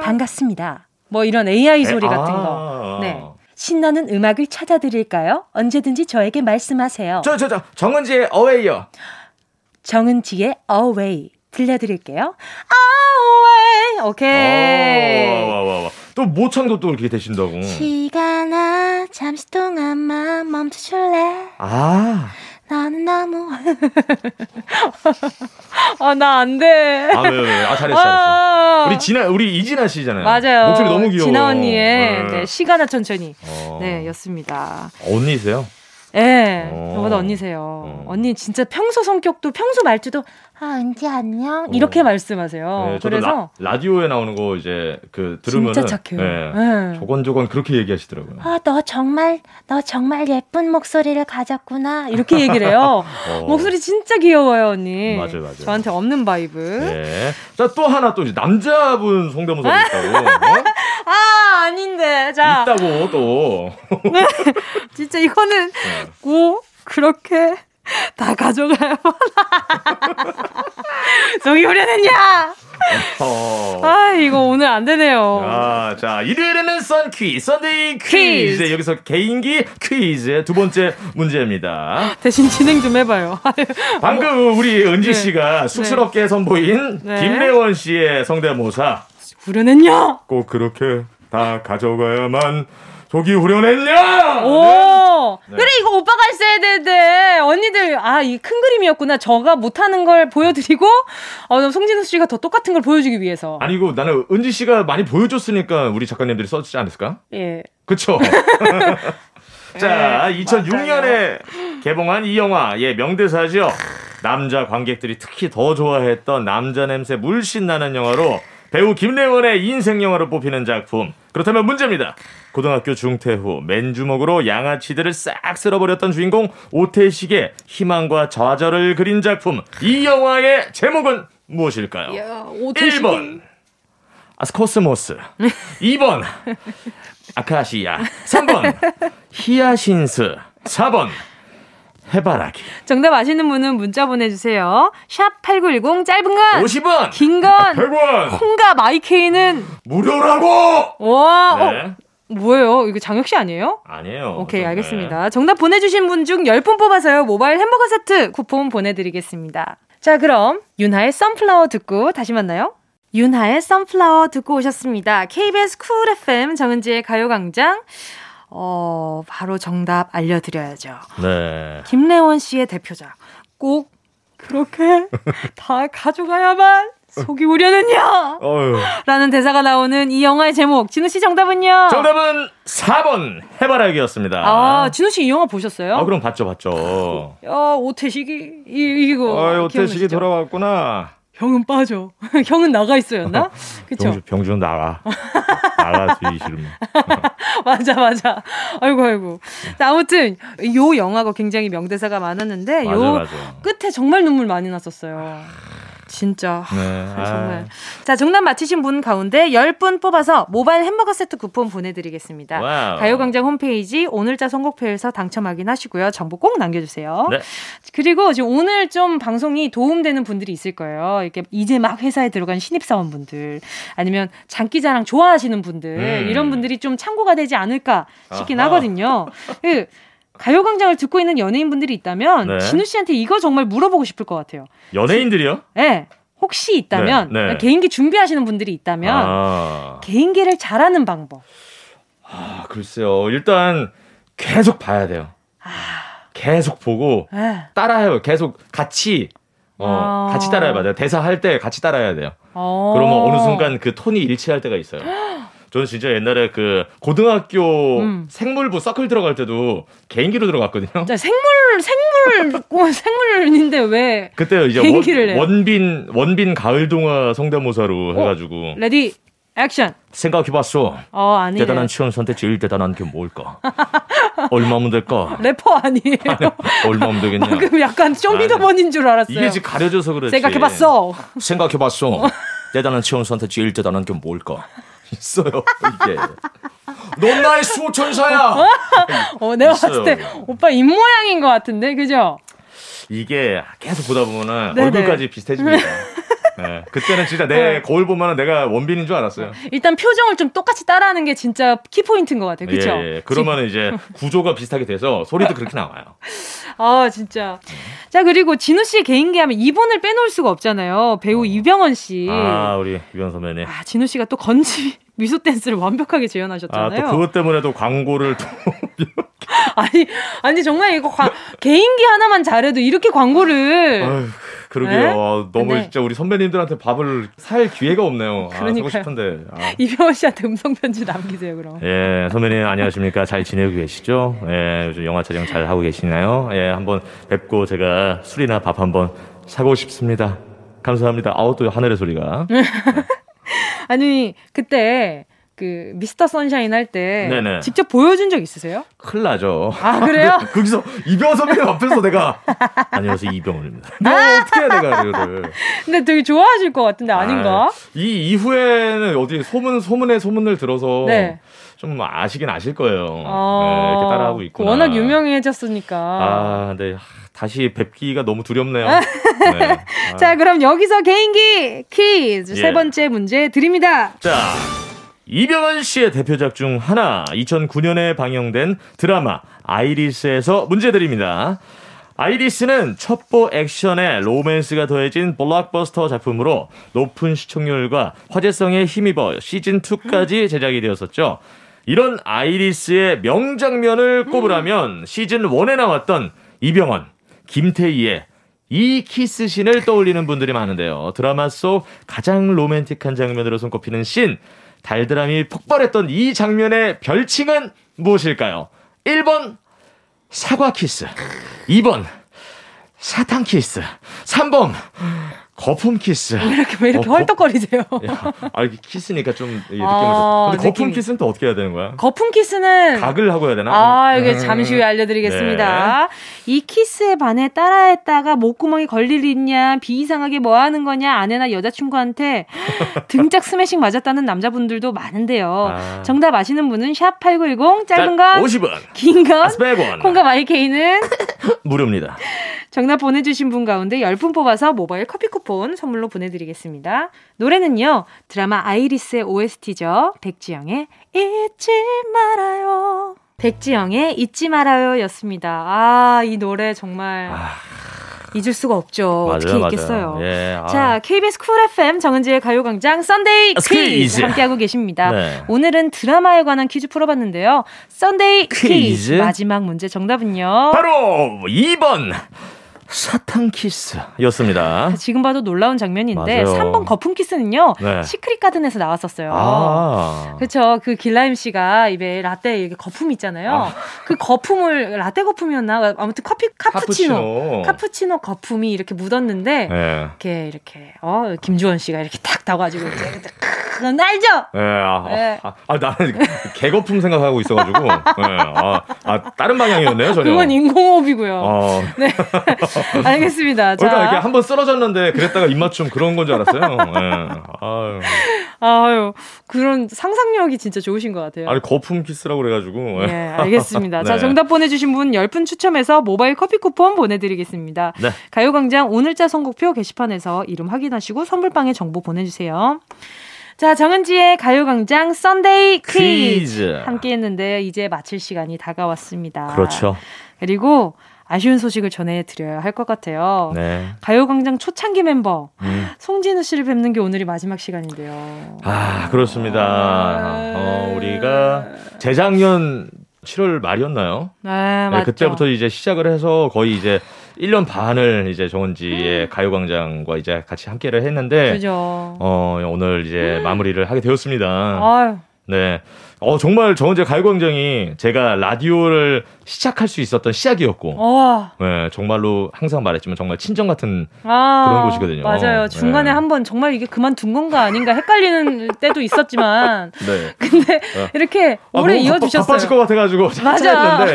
반갑습니다. 뭐 이런 AI 소리 같은 거. 아. 네. 신나는 음악을 찾아드릴까요? 언제든지 저에게 말씀하세요. 저, 저, 저, 정은지의 어웨이요. 정은지의 어웨이. 들려드릴게요. 어웨이. 오케이. 와, 와, 와, 와. 또 모창도 또 이렇게 되신다고. 시간아 잠시 동안만 멈춰줄래? 아. 나는 너무 아나 안 돼. 아 왜, 왜. 아 잘했어, 아~ 우리 지나 우리 이진아 씨잖아요. 맞아요. 목소리 너무 귀여워. 진아 언니의 네. 네, 시간아 천천히. 어. 네, 였습니다. 언니세요? 예, 네, 저보다 언니세요. 어. 언니 진짜 평소 성격도 평소 말투도 아, 은지 안녕. 이렇게 어. 말씀하세요. 네, 그래서 라, 디오에 나오는 거 이제 그 들으면 진짜 착해요. 네, 네. 조곤조곤 그렇게 얘기하시더라고요. 아, 너 정말 너 정말 예쁜 목소리를 가졌구나. 이렇게 얘기를 해요. 어. 목소리 진짜 귀여워요, 언니. 맞아요, 맞아요. 저한테 없는 vibe. 네. 자, 또 하나 또 남자분 성대모사 있다고. 어? 아, 아닌데. 자. 있다고 또. 네. 진짜 이거는 고 네. 그렇게 다 가져가요. 저기 후련했냐? 어. 아, 이거 오늘 안 되네요. 아, 자, 일요일에는 썬퀴, Sunday 퀴즈. 퀴즈. 네, 여기서 개인기 퀴즈 두 번째 문제입니다. 대신 진행 좀 해봐요. 방금 우리 은지 네. 씨가 네. 쑥스럽게 네. 선보인 네. 김래원 씨의 성대모사. 후련했냐? 꼭 그렇게 다 가져가야만 속이 후련했냐? 오! 네. 그래, 이거 오빠가 했어야 되는데. 언니들, 아, 이 큰 그림이었구나. 저가 못하는 걸 보여드리고, 어, 송진우 씨가 더 똑같은 걸 보여주기 위해서. 아니고 나는 은지 씨가 많이 보여줬으니까 우리 작가님들이 써주지 않았을까? 예. 그쵸? 자, 예, 2006년에 개봉한 이 영화, 예, 명대사죠. 남자 관객들이 특히 더 좋아했던 남자 냄새 물씬 나는 영화로 배우 김래원의 인생 영화로 뽑히는 작품. 그렇다면 문제입니다. 고등학교 중퇴 후 맨주먹으로 양아치들을 싹 쓸어버렸던 주인공 오태식의 희망과 좌절을 그린 작품. 이 영화의 제목은 무엇일까요? 야, 1번 아, 코스모스 2번 아카시아 3번 히아신스 4번 해바라기. 정답 아시는 분은 문자 보내주세요. 샵 8910 짧은 건 50원. 긴 건 100원. 콩과 마이케이는 무료라고! 와, 어, 네. 어, 뭐예요? 이거 장혁 씨 아니에요? 아니에요. 오케이, 알겠습니다. 정답 보내주신 분 중 10분 뽑아서요. 모바일 햄버거 세트 쿠폰 보내드리겠습니다. 자, 그럼 윤하의 Sunflower 듣고 다시 만나요. 윤하의 Sunflower 듣고 오셨습니다. KBS 쿨 FM 정은지의 가요광장. 어, 바로 정답 알려드려야죠. 네. 김래원 씨의 대표작. 꼭 그렇게 다 가져가야만 속이 후련해요. 라는 대사가 나오는 이 영화의 제목. 진우 씨 정답은요? 정답은 4번 해바라기였습니다. 아, 진우 씨 이 영화 보셨어요? 아, 그럼 봤죠, 봤죠. 야, 오태식이 이, 이거. 아, 오태식이 돌아왔구나. 형은 빠져. 형은 나가 있어였나? 그쵸? 병주, 병주는 나가. 나가 뒤 싫으면. 맞아, 맞아. 아이고, 아이고. 자, 아무튼, 요 영화가 굉장히 명대사가 많았는데, 맞아, 요 맞아. 끝에 정말 눈물 많이 났었어요. 진짜. 네. 아, 정말. 자, 정답 맞히신 분 가운데 10분 뽑아서 모바일 햄버거 세트 쿠폰 보내드리겠습니다. Wow. 가요광장 홈페이지 오늘자 선곡표에서 당첨 확인하시고요. 정보 꼭 남겨주세요. 네. 그리고 지금 오늘 좀 방송이 도움되는 분들이 있을 거예요. 이렇게 이제 막 회사에 들어간 신입사원분들 아니면 장기자랑 좋아하시는 분들 음. 이런 분들이 좀 참고가 되지 않을까 싶긴 아하. 하거든요. 그 가요광장을 듣고 있는 연예인분들이 있다면 네. 진우 씨한테 이거 정말 물어보고 싶을 것 같아요. 연예인들이요? 네. 혹시 있다면 네, 네. 개인기 준비하시는 분들이 있다면 아. 개인기를 잘하는 방법. 아 글쎄요. 일단 계속 봐야 돼요. 아. 계속 보고 네. 따라해요. 계속 같이 어, 아. 같이 따라해봐야 돼요. 대사 할 때 같이 따라해야 돼요. 어. 그러면 어느 순간 그 톤이 일치할 때가 있어요. 저는 진짜 옛날에 그 고등학교 음. 생물부 서클 들어갈 때도 개인기로 들어갔거든요. 자, 생물 생물 뭐 생물인데 왜 그때 이제 개인기를 원, 원빈 원빈 가을 동화 성대모사로 어, 해가지고 레디 액션 생각해봤어. 어, 아니 대단한 치원 선택 제일 대단한 게 뭘까? 얼마면 될까? 래퍼 아니에요? 아니, 얼마면 되겠냐? 방금 약간 쇼미더머니인 줄 알았어요. 이게 지금 가려져서 그렇지. 생각해봤어. 생각해봤어. 대단한 치원 선택 제일 대단한 게 뭘까? 있어요 이게. 넌 나의 수호천사야. 어, 내가 있어요. 봤을 때 오빠 입 모양인 것 같은데, 그죠? 이게 계속 보다 보면은 네네. 얼굴까지 비슷해집니다. 네. 그때는 진짜 내 네. 거울 보면 내가 원빈인 줄 알았어요. 일단 표정을 좀 똑같이 따라하는 게 진짜 키포인트인 것 같아요. 그쵸? 예, 예. 그러면 이제 구조가 비슷하게 돼서 소리도 그렇게 나와요. 아, 진짜. 자, 그리고 진우 씨 개인기 하면 이분을 빼놓을 수가 없잖아요. 배우 어. 이병헌 씨. 아, 우리 이병헌 선배님. 아, 진우 씨가 또 건지 미소 댄스를 완벽하게 재현하셨잖아요. 아, 또 그것 때문에도 광고를 또 아니, 아니 정말 이거 과, 개인기 하나만 잘해도 이렇게 광고를 아유, 그러게요. 네? 아, 너무 네. 진짜 우리 선배님들한테 밥을 살 기회가 없네요. 아, 사고 싶은데. 아. 이병헌 씨한테 음성 편지 남기세요, 그럼. 예, 선배님 안녕하십니까? 잘 지내고 계시죠? 예, 요즘 영화 촬영 잘 하고 계시나요? 예, 한번 뵙고 제가 술이나 밥 한번 사고 싶습니다. 감사합니다. 아우 또 하늘의 소리가. 아니 그때 그 미스터 선샤인 할 때 직접 보여준 적 있으세요? 큰일 나죠. 아 그래요? 거기서 이병헌 선배님 앞에서 내가 안녕하세요 이병헌입니다. 뭐 어떻게 해야 내가 이거를. 근데 되게 좋아하실 것 같은데 아닌가? 아, 이 이후에는 어디 소문 소문에 소문을 들어서 네. 좀 아시긴 아실 거예요. 아, 네, 이렇게 따라하고 있고. 워낙 유명해졌으니까. 아, 네. 다시 뵙기가 너무 두렵네요. 네. 자, 그럼 여기서 개인기 퀴즈 예. 세 번째 문제 드립니다. 자, 이병헌 씨의 대표작 중 하나, 2009년에 방영된 드라마 아이리스에서 문제 드립니다. 아이리스는 첩보 액션에 로맨스가 더해진 블록버스터 작품으로 높은 시청률과 화제성에 힘입어 시즌2까지 제작이 되었었죠. 이런 아이리스의 명장면을 꼽으라면 시즌 1에 나왔던 이병헌, 김태희의 이 키스 신을 떠올리는 분들이 많은데요. 드라마 속 가장 로맨틱한 장면으로 손꼽히는 신, 달달함이 폭발했던 이 장면의 별칭은 무엇일까요? 1번 사과 키스, 2번 사탕 키스, 3번 거품 키스. 왜 이렇게 왜 이렇게 어, 헐떡거리세요? 야, 아 이게 키스니까 좀 느낌을. 아, 근데 거품 느낌이... 키스는 또 어떻게 해야 되는 거야? 거품 키스는 각을 하고 해야 되나? 아 이게 음. 잠시 후에 알려드리겠습니다. 네. 이 키스에 반해 따라했다가 목구멍이 걸릴 있냐, 비이상하게 뭐 하는 거냐, 아내나 여자친구한테 등짝 스매싱 맞았다는 남자분들도 많은데요. 아. 정답 아시는 분은 샵 #8910 짧은 건 50원, 긴 건 100원, 콩과 마이케이는 무료입니다. 정답 보내주신 분 가운데 10분 뽑아서 모바일 커피 쿠폰 선물로 보내드리겠습니다. 노래는요, 드라마 아이리스의 OST죠. 백지영의 잊지 말아요. 백지영의 잊지 말아요 였습니다. 아, 이 노래 정말. 아... 잊을 수가 없죠. 맞아요, 어떻게 잊겠어요. 예, 아. 자, KBS 쿨 FM 정은지의 가요광장 Sunday 퀴즈, 퀴즈 함께하고 계십니다. 네. 오늘은 드라마에 관한 퀴즈 풀어봤는데요. Sunday 퀴즈. 퀴즈 마지막 문제 정답은요. 바로 2번 사탕 키스였습니다. 지금 봐도 놀라운 장면인데 맞아요. 3번 거품 키스는요. 네. 시크릿 가든에서 나왔었어요. 아. 그렇죠. 그 길라임 씨가 입에 라떼 거품 있잖아요. 아. 그 거품을 라떼 거품이었나? 아무튼 커피 카푸치노. 카푸치노, 카푸치노 거품이 이렇게 묻었는데 네. 이렇게 이렇게 어 김주원 씨가 이렇게 탁 이렇게 그건 알죠? 네, 아, 네. 아, 아, 나는 개거품 생각하고 있어가지고. 네, 아, 아, 다른 방향이었네요, 전혀. 그건 인공호흡이고요. 어. 네. 알겠습니다. 자. 그러니까 이렇게 한 번 쓰러졌는데 그랬다가 입맞춤 그런 건 줄 알았어요. 네. 아유. 아유, 그런 상상력이 진짜 좋으신 것 같아요. 아니, 거품 키스라고 그래가지고. 네, 알겠습니다. 네. 자, 정답 보내주신 분 10분 추첨해서 모바일 커피 쿠폰 보내드리겠습니다. 네. 가요광장 오늘자 선곡표 게시판에서 이름 확인하시고 선물방에 정보 보내주세요. 자, 정은지의 가요광장 Sunday 퀴즈. 퀴즈. 함께 했는데 이제 마칠 시간이 다가왔습니다. 그렇죠. 그리고 아쉬운 소식을 전해드려야 할 것 같아요. 네. 가요광장 초창기 멤버 음. 송진우 씨를 뵙는 게 오늘이 마지막 시간인데요. 아 그렇습니다. 아... 어, 우리가 재작년 7월 말이었나요? 네, 네, 그때부터 이제 시작을 해서 거의 이제 1년 반을 이제 정은지의 음. 가요광장과 이제 같이 함께를 했는데, 그죠. 어, 오늘 이제 음. 마무리를 하게 되었습니다. 아유. 네. 어, 정말 정은재 가요광장이 제가 라디오를 시작할 수 있었던 시작이었고, 와. 네, 정말로 항상 말했지만 정말 친정 같은 아, 그런 곳이거든요. 맞아요. 중간에 네. 한번 정말 이게 그만둔 건가 아닌가 헷갈리는 때도 있었지만, 네. 근데 어. 이렇게 아, 오래 이어주셨어요. 바빠질 것 같아가지고 맞아.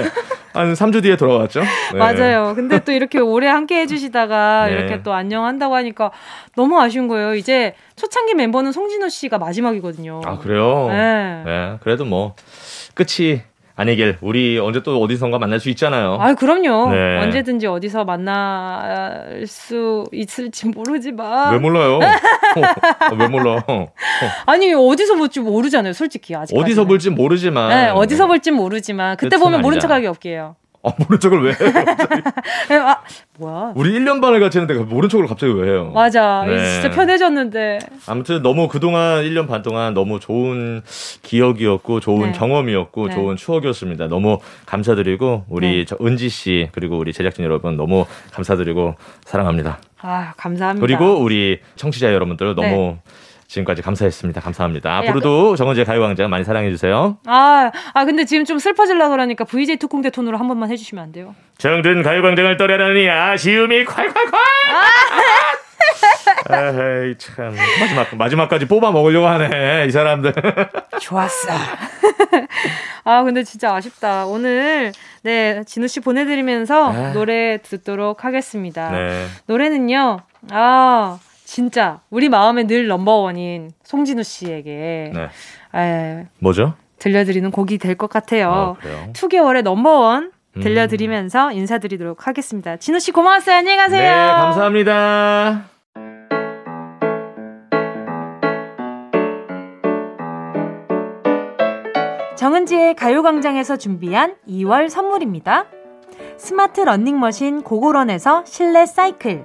한 3주 뒤에 돌아왔죠. 네. 맞아요. 근데 또 이렇게 오래 함께 해주시다가 네. 이렇게 또 안녕한다고 하니까 너무 아쉬운 거예요. 이제 초창기 멤버는 송진호 씨가 마지막이거든요. 아, 그래요? 네. 네. 그래도 뭐, 끝이 아니길 우리 언제 또 어디선가 만날 수 있잖아요. 아 그럼요. 네. 언제든지 어디서 만날 수 있을지 모르지만 왜 몰라요? 어, 왜 몰라? 어. 아니 어디서 볼지 모르잖아요. 솔직히 아직 어디서 볼지 모르지만 네, 어디서 볼지 모르지만 그때 보면 모른 척하기 없게요. 아, 모른 척을 왜 해요? 네, 아, 뭐야? 우리 1년 반을 같이 했는데 모른 척을 갑자기 왜 해요? 맞아. 네. 진짜 편해졌는데. 아무튼 너무 그동안 1년 반 동안 너무 좋은 기억이었고 좋은 네. 경험이었고 네. 좋은 추억이었습니다. 너무 감사드리고 우리 네. 은지 씨 그리고 우리 제작진 여러분 너무 감사드리고 사랑합니다. 아, 감사합니다. 그리고 우리 청취자 여러분들 너무 네. 지금까지 감사했습니다. 감사합니다. 앞으로도 정은재 가요광장 많이 사랑해주세요. 아, 아, 근데 지금 좀 슬퍼질라 그러니까 VJ 특공대 톤으로 한 번만 해주시면 안 돼요? 정든 가요광장을 떠나려니 아쉬움이 콸콸콸! 아! 에이, 참. 마지막, 마지막까지 뽑아 먹으려고 하네, 이 사람들. 좋았어. 아, 근데 진짜 아쉽다. 오늘, 네, 진우 씨 보내드리면서 아. 노래 듣도록 하겠습니다. 네. 노래는요, 아, 진짜 우리 마음에 늘 넘버원인 송진우 씨에게 네. 에, 뭐죠? 들려드리는 곡이 될 것 같아요. 아, 2개월의 넘버원 음. 들려드리면서 인사드리도록 하겠습니다. 진우 씨 고마웠어요. 안녕히 가세요. 네, 감사합니다. 정은지의 가요광장에서 준비한 2월 선물입니다. 스마트 러닝머신 고고런에서 실내 사이클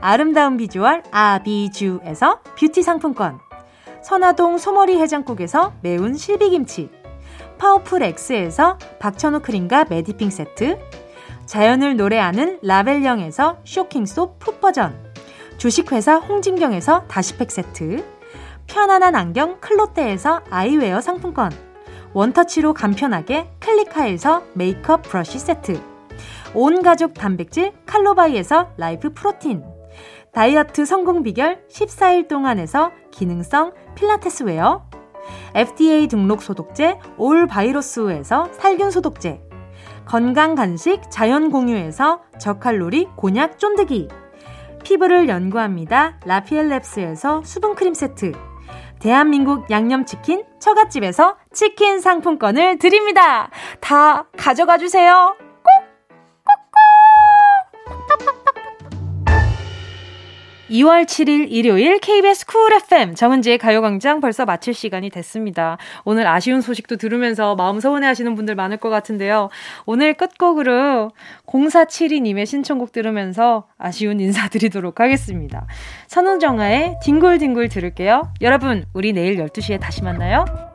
아름다운 비주얼 아비주에서 뷰티 상품권. 선화동 소머리 해장국에서 매운 실비김치. 파워풀 X에서 박찬호 크림과 매디핑 세트. 자연을 노래하는 라벨령에서 쇼킹소 풋버전. 주식회사 홍진경에서 다시팩 세트. 편안한 안경 클로떼에서 아이웨어 상품권. 원터치로 간편하게 클리카에서 메이크업 브러쉬 세트 온 가족 단백질 칼로바이에서 라이프 프로틴 다이어트 성공 비결 14일 동안에서 기능성 필라테스 웨어 FDA 등록 소독제 올 바이러스에서 살균 소독제 건강 간식 자연 공유에서 저칼로리 곤약 쫀득이 피부를 연구합니다. 라피엘랩스에서 수분크림 세트. 대한민국 양념치킨 처갓집에서 치킨 상품권을 드립니다. 다 가져가 주세요. 2월 7일 일요일 KBS Cool FM 정은지의 가요광장 벌써 마칠 시간이 됐습니다. 오늘 아쉬운 소식도 들으면서 마음 서운해하시는 분들 많을 것 같은데요. 오늘 끝곡으로 0472님의 신청곡 들으면서 아쉬운 인사드리도록 하겠습니다. 선웅정아의 뒹굴뒹굴 들을게요. 여러분, 우리 내일 12시에 다시 만나요.